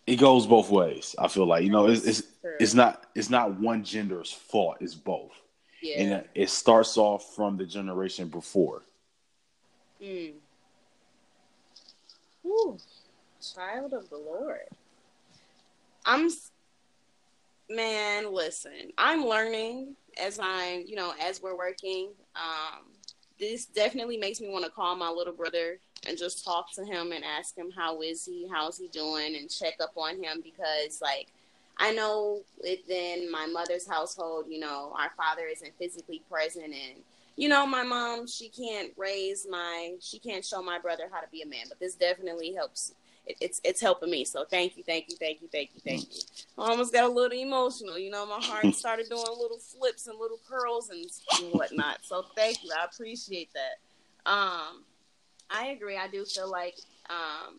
It goes both ways. I feel like you know it's it's, it's not it's not one gender's fault. It's both, yeah. and it starts off from the generation before. Hmm. Ooh, child of the Lord. I'm man, listen. I'm learning as I'm, you know, as we're working. Um, this definitely makes me want to call my little brother and just talk to him and ask him how is he, how's he doing, and check up on him because, like, I know within my mother's household, you know, our father isn't physically present, and you know, my mom, she can't raise my, she can't show my brother how to be a man, but this definitely helps it's it's helping me. So thank you, thank you, thank you, thank you, thank you. I almost got a little emotional. You know, my heart started doing little flips and little curls and, and whatnot. So thank you, I appreciate that. Um, I agree. I do feel like um,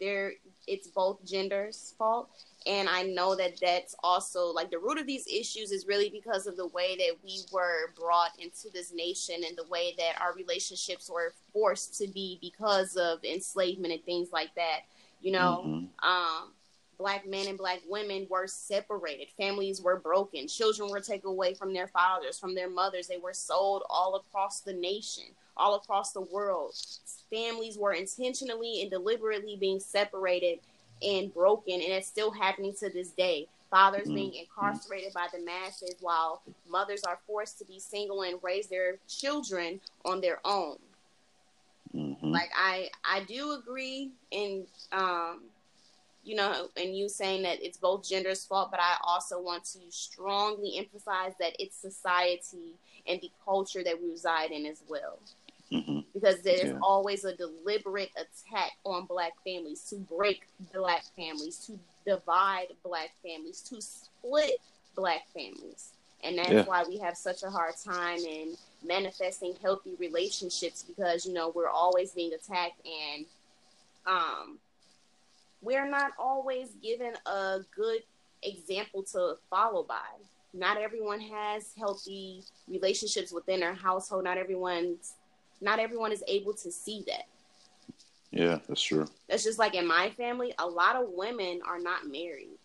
there it's both genders' fault, and I know that that's also like the root of these issues is really because of the way that we were brought into this nation and the way that our relationships were forced to be because of enslavement and things like that. You know, mm-hmm. um, black men and black women were separated, families were broken, children were taken away from their fathers, from their mothers. They were sold all across the nation, all across the world. Families were intentionally and deliberately being separated and broken, and it's still happening to this day. Fathers mm-hmm. being incarcerated by the masses while mothers are forced to be single and raise their children on their own. Mm-hmm. Like I, I do agree in, um, you know, and you saying that it's both genders' fault, but I also want to strongly emphasize that it's society and the culture that we reside in as well. Mm-hmm. Because there's yeah. always a deliberate attack on black families to break black families, to divide black families, to split black families. And that's yeah. why we have such a hard time in manifesting healthy relationships because, you know, we're always being attacked and um, we're not always given a good example to follow by. Not everyone has healthy relationships within their household. Not everyone's not everyone is able to see that. Yeah, that's true. That's just like in my family, a lot of women are not married.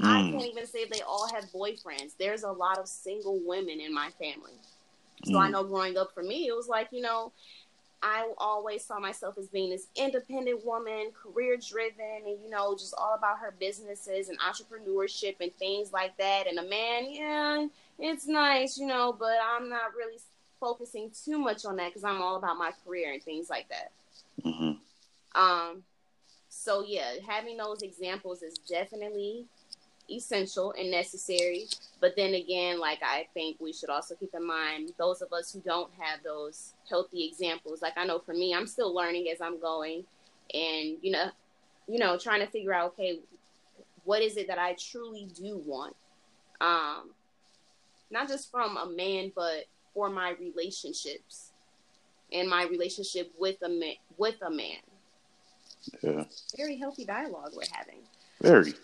Mm. I can't even say they all have boyfriends. There's a lot of single women in my family. So mm. I know growing up for me, it was like, you know, I always saw myself as being this independent woman, career driven, and you know, just all about her businesses and entrepreneurship and things like that. And a man, yeah, it's nice, you know, but I'm not really focusing too much on that because I'm all about my career and things like that. Mm-hmm. Um, so yeah, having those examples is definitely essential and necessary. But then again, like I think we should also keep in mind those of us who don't have those healthy examples. Like I know for me, I'm still learning as I'm going, and you know, you know, trying to figure out okay, what is it that I truly do want. Um, not just from a man, but for my relationships and my relationship with a man with a man. Yeah. Very healthy dialogue we're having. Very.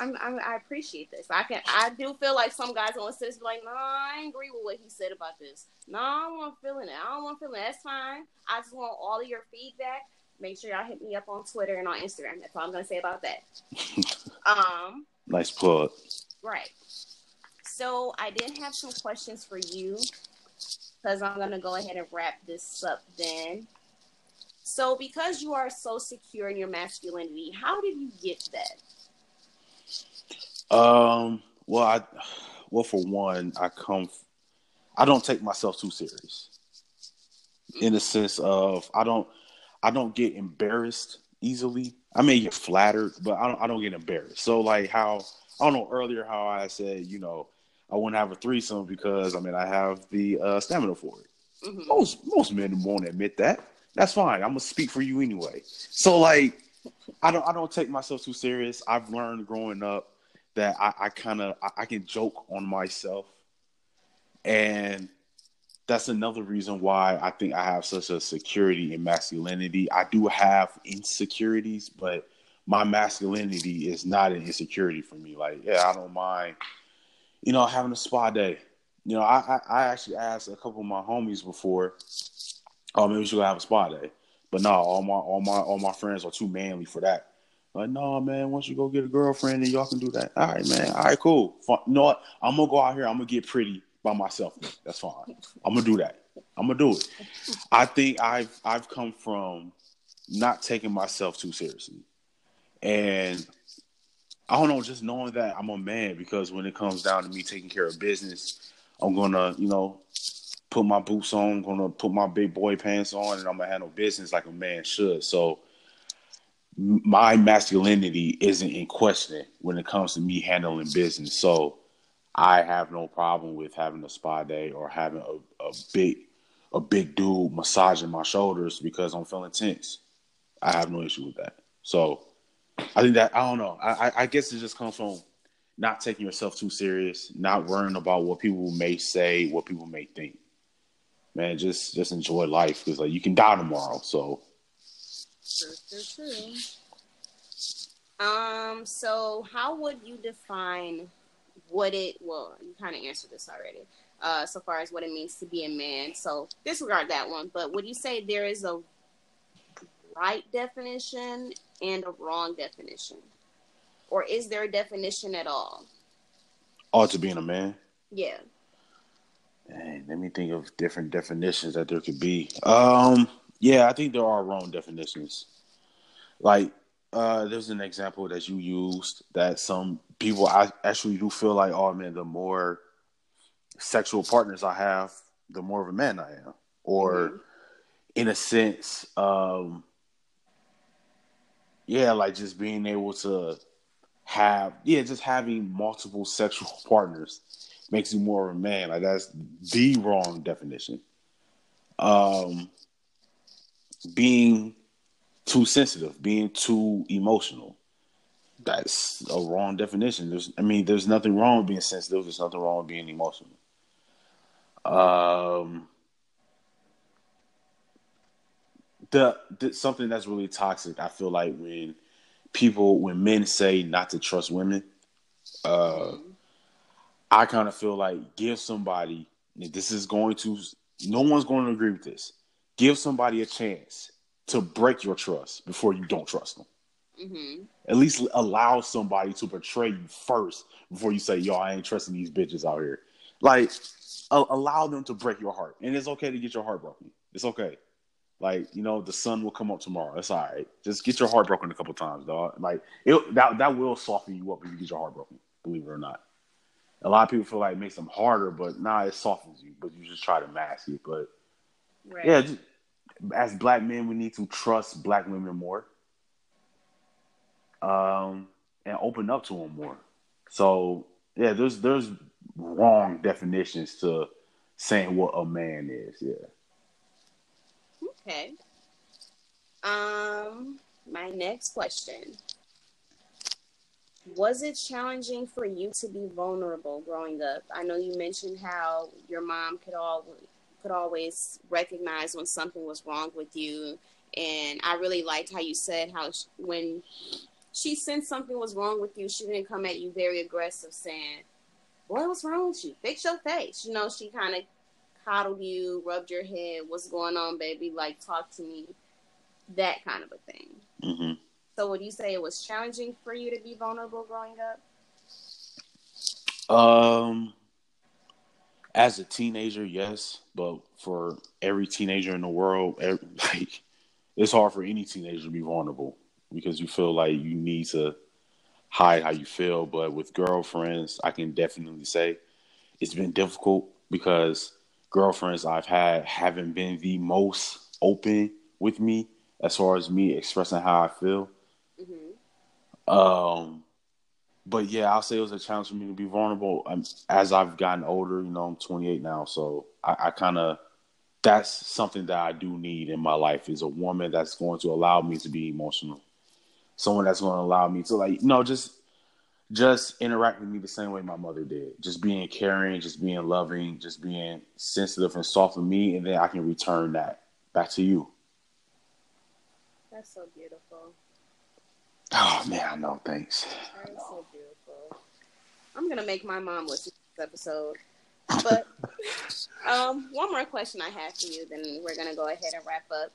I'm, I'm, i appreciate this. I can. I do feel like some guys on sit be like, "No, nah, I agree with what he said about this. No, nah, I don't want feeling it. I don't want feeling it. That's fine. I just want all of your feedback. Make sure y'all hit me up on Twitter and on Instagram. That's all I'm gonna say about that. um. Nice plug. Right. So I did have some questions for you because I'm gonna go ahead and wrap this up then. So, because you are so secure in your masculinity, how did you get that? Um. Well, I. Well, for one, I come. I don't take myself too serious. In the sense of, I don't. I don't get embarrassed easily. I may get flattered, but I don't. I don't get embarrassed. So, like how I don't know earlier how I said, you know, I wouldn't have a threesome because I mean I have the uh, stamina for it. Mm-hmm. Most most men won't admit that. That's fine. I'm gonna speak for you anyway. So like, I don't I don't take myself too serious. I've learned growing up that I, I kind of I, I can joke on myself, and that's another reason why I think I have such a security in masculinity. I do have insecurities, but my masculinity is not an insecurity for me. Like, yeah, I don't mind you know, having a spa day. You know, I, I, I actually asked a couple of my homies before, oh, maybe we should go have a spa day. But no, all my all my all my friends are too manly for that. Like, no, man, once you go get a girlfriend, then y'all can do that. All right, man. All right, cool. Fun. You know what? I'm gonna go out here. I'm gonna get pretty by myself. That's fine. I'm gonna do that. I'm gonna do it. I think I've I've come from not taking myself too seriously, and I don't know, just knowing that I'm a man because when it comes down to me taking care of business, I'm gonna, you know, put my boots on, I'm gonna put my big boy pants on, and I'm gonna handle business like a man should. So my masculinity isn't in question when it comes to me handling business. So I have no problem with having a spa day or having a, a big a big dude massaging my shoulders because I'm feeling tense. I have no issue with that. So I think that I don't know. I, I guess it just comes from not taking yourself too serious, not worrying about what people may say, what people may think. Man, just just enjoy life because like you can die tomorrow. So. True, true, true. Um. So, how would you define what it? Well, you kind of answered this already. Uh, so far as what it means to be a man. So disregard that one. But would you say there is a right definition and a wrong definition? Or is there a definition at all? Oh, to being a man? Yeah. Dang, let me think of different definitions that there could be. Um, yeah, I think there are wrong definitions. Like, uh, there's an example that you used that some people I actually do feel like, oh man, the more sexual partners I have, the more of a man I am. Or mm-hmm. in a sense, um, yeah, like just being able to have yeah, just having multiple sexual partners makes you more of a man. Like that's the wrong definition. Um being too sensitive, being too emotional. That's a wrong definition. There's I mean, there's nothing wrong with being sensitive, there's nothing wrong with being emotional. Um the, the something that's really toxic. I feel like when people, when men say not to trust women, uh, I kind of feel like give somebody. This is going to. No one's going to agree with this. Give somebody a chance to break your trust before you don't trust them. Mm-hmm. At least allow somebody to betray you first before you say, "Yo, I ain't trusting these bitches out here." Like, allow them to break your heart, and it's okay to get your heart broken. It's okay. Like, you know, the sun will come up tomorrow. That's all right. Just get your heart broken a couple times, dog. Like it, that that will soften you up if you get your heart broken, believe it or not. A lot of people feel like it makes them harder, but nah, it softens you. But you just try to mask it. But right. yeah, just, as black men, we need to trust black women more, um, and open up to them more. So yeah, there's there's wrong definitions to saying what a man is. Yeah. Okay. Um, my next question. Was it challenging for you to be vulnerable growing up? I know you mentioned how your mom could all could always recognize when something was wrong with you, and I really liked how you said how she, when she sensed something was wrong with you, she didn't come at you very aggressive, saying, "What was wrong with you? Fix your face." You know, she kind of coddled you, rubbed your head, what's going on, baby? Like, talk to me, that kind of a thing. Mm-hmm. So, would you say it was challenging for you to be vulnerable growing up? Um, as a teenager, yes, but for every teenager in the world, every, like it's hard for any teenager to be vulnerable because you feel like you need to hide how you feel. But with girlfriends, I can definitely say it's been difficult because girlfriends I've had haven't been the most open with me as far as me expressing how I feel. Mm-hmm. Um, but yeah, I'll say it was a challenge for me to be vulnerable. Um, as I've gotten older, you know, I'm 28 now, so I, I kind of that's something that I do need in my life is a woman that's going to allow me to be emotional, someone that's going to allow me to like, you know, just just interact with me the same way my mother did, just being caring, just being loving, just being sensitive and soft with me, and then I can return that back to you. That's so beautiful. Oh man, I know. Thanks. That is so beautiful. I'm gonna make my mom listen to this episode. But um, one more question I have for you, then we're gonna go ahead and wrap up.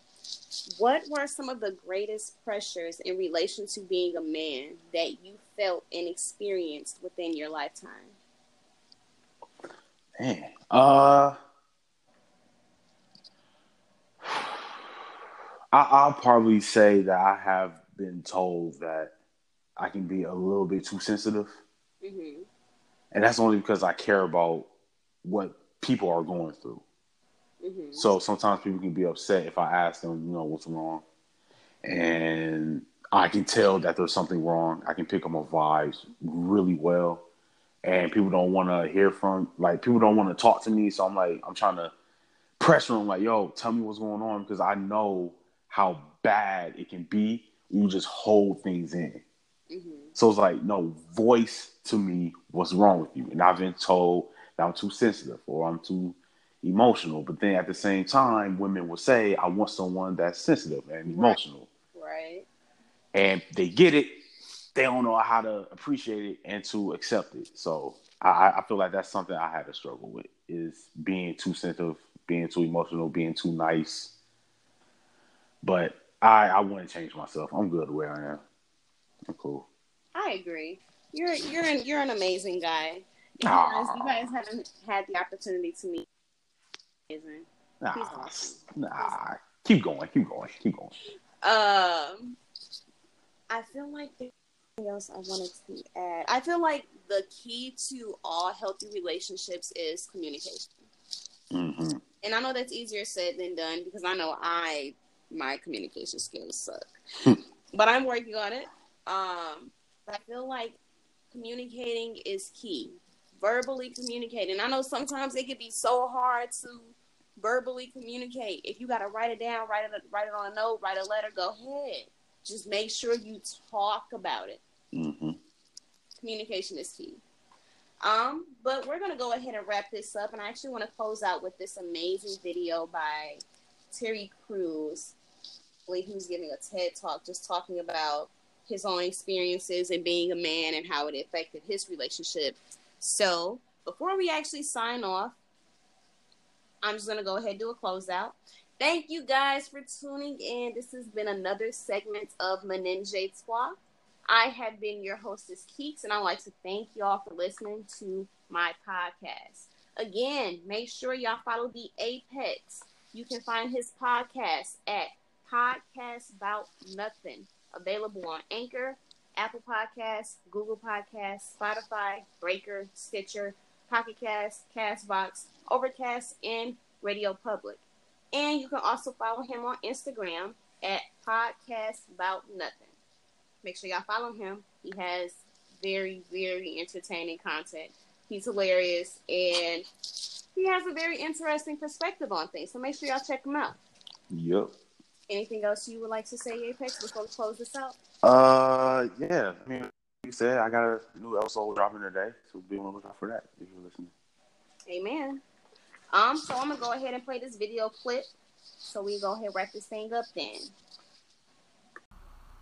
What were some of the greatest pressures in relation to being a man that you felt and experienced within your lifetime? Man, uh, I, will probably say that I have been told that I can be a little bit too sensitive. Mm-hmm. And that's only because I care about what people are going through. Mm-hmm. So sometimes people can be upset if I ask them, you know, what's wrong. And I can tell that there's something wrong. I can pick up my vibes really well. And people don't want to hear from, like, people don't want to talk to me. So I'm like, I'm trying to pressure them, like, yo, tell me what's going on because I know how bad it can be you just hold things in. Mm-hmm. So it's like, no, voice to me what's wrong with you. And I've been told that I'm too sensitive or I'm too emotional. But then at the same time, women will say, I want someone that's sensitive and emotional. Right. And they get it, they don't know how to appreciate it and to accept it. So I, I feel like that's something I had to struggle with is being too sensitive, being too emotional, being too nice. But I I wouldn't change myself. I'm good where I am. I'm cool. I agree. You're you're an, you're an amazing guy. You guys, you guys haven't had the opportunity to meet. Amazing. Nah, awesome. nah. Keep going. Keep going. Keep going. Um, I feel like anything else I wanted to add. I feel like the key to all healthy relationships is communication. Mm-hmm. And I know that's easier said than done because I know I my communication skills suck. Hmm. but I'm working on it. Um, I feel like communicating is key. Verbally communicating. I know sometimes it can be so hard to verbally communicate. If you got to write it down, write it, write it on a note, write a letter, go ahead. Just make sure you talk about it. Mm-hmm. Communication is key. Um, but we're gonna go ahead and wrap this up, and I actually want to close out with this amazing video by Terry Crews, who's giving a TED talk, just talking about his own experiences and being a man and how it affected his relationship. So before we actually sign off, I'm just gonna go ahead and do a closeout. Thank you guys for tuning in. This has been another segment of Menage Trois. I have been your hostess, Keeks, and I'd like to thank y'all for listening to my podcast. Again, make sure y'all follow the Apex you can find his podcast at Podcast About Nothing, available on Anchor, Apple Podcasts, Google Podcasts, Spotify, Breaker, Stitcher, Pocket Cast, Castbox, Overcast, and Radio Public. And you can also follow him on Instagram at Podcast About Nothing. Make sure y'all follow him. He has very, very entertaining content. He's hilarious and he has a very interesting perspective on things. So make sure y'all check him out. Yep. Anything else you would like to say, Apex, before we close this out? Uh, yeah. I mean, you said I got a new episode dropping today, so be on the lookout for that if you're listening. Amen. Um, so I'm gonna go ahead and play this video clip. So we go ahead and wrap this thing up then.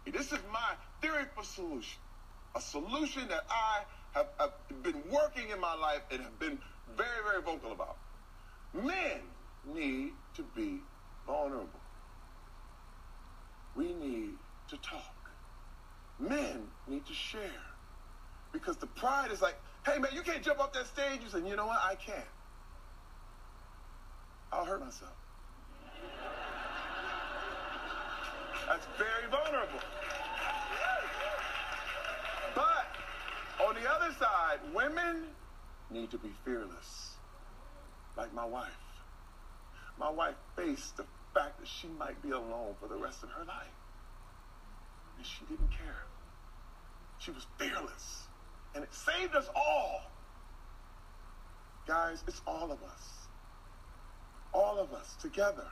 This is my theory for solution. A solution that I have, have been working in my life and have been very, very vocal about. Men need to be vulnerable. We need to talk. Men need to share. Because the pride is like, hey man, you can't jump off that stage. You say, you know what? I can't. I'll hurt myself. That's very vulnerable. But on the other side, women need to be fearless, like my wife. My wife faced the fact that she might be alone for the rest of her life. And she didn't care. She was fearless. And it saved us all. Guys, it's all of us. All of us together.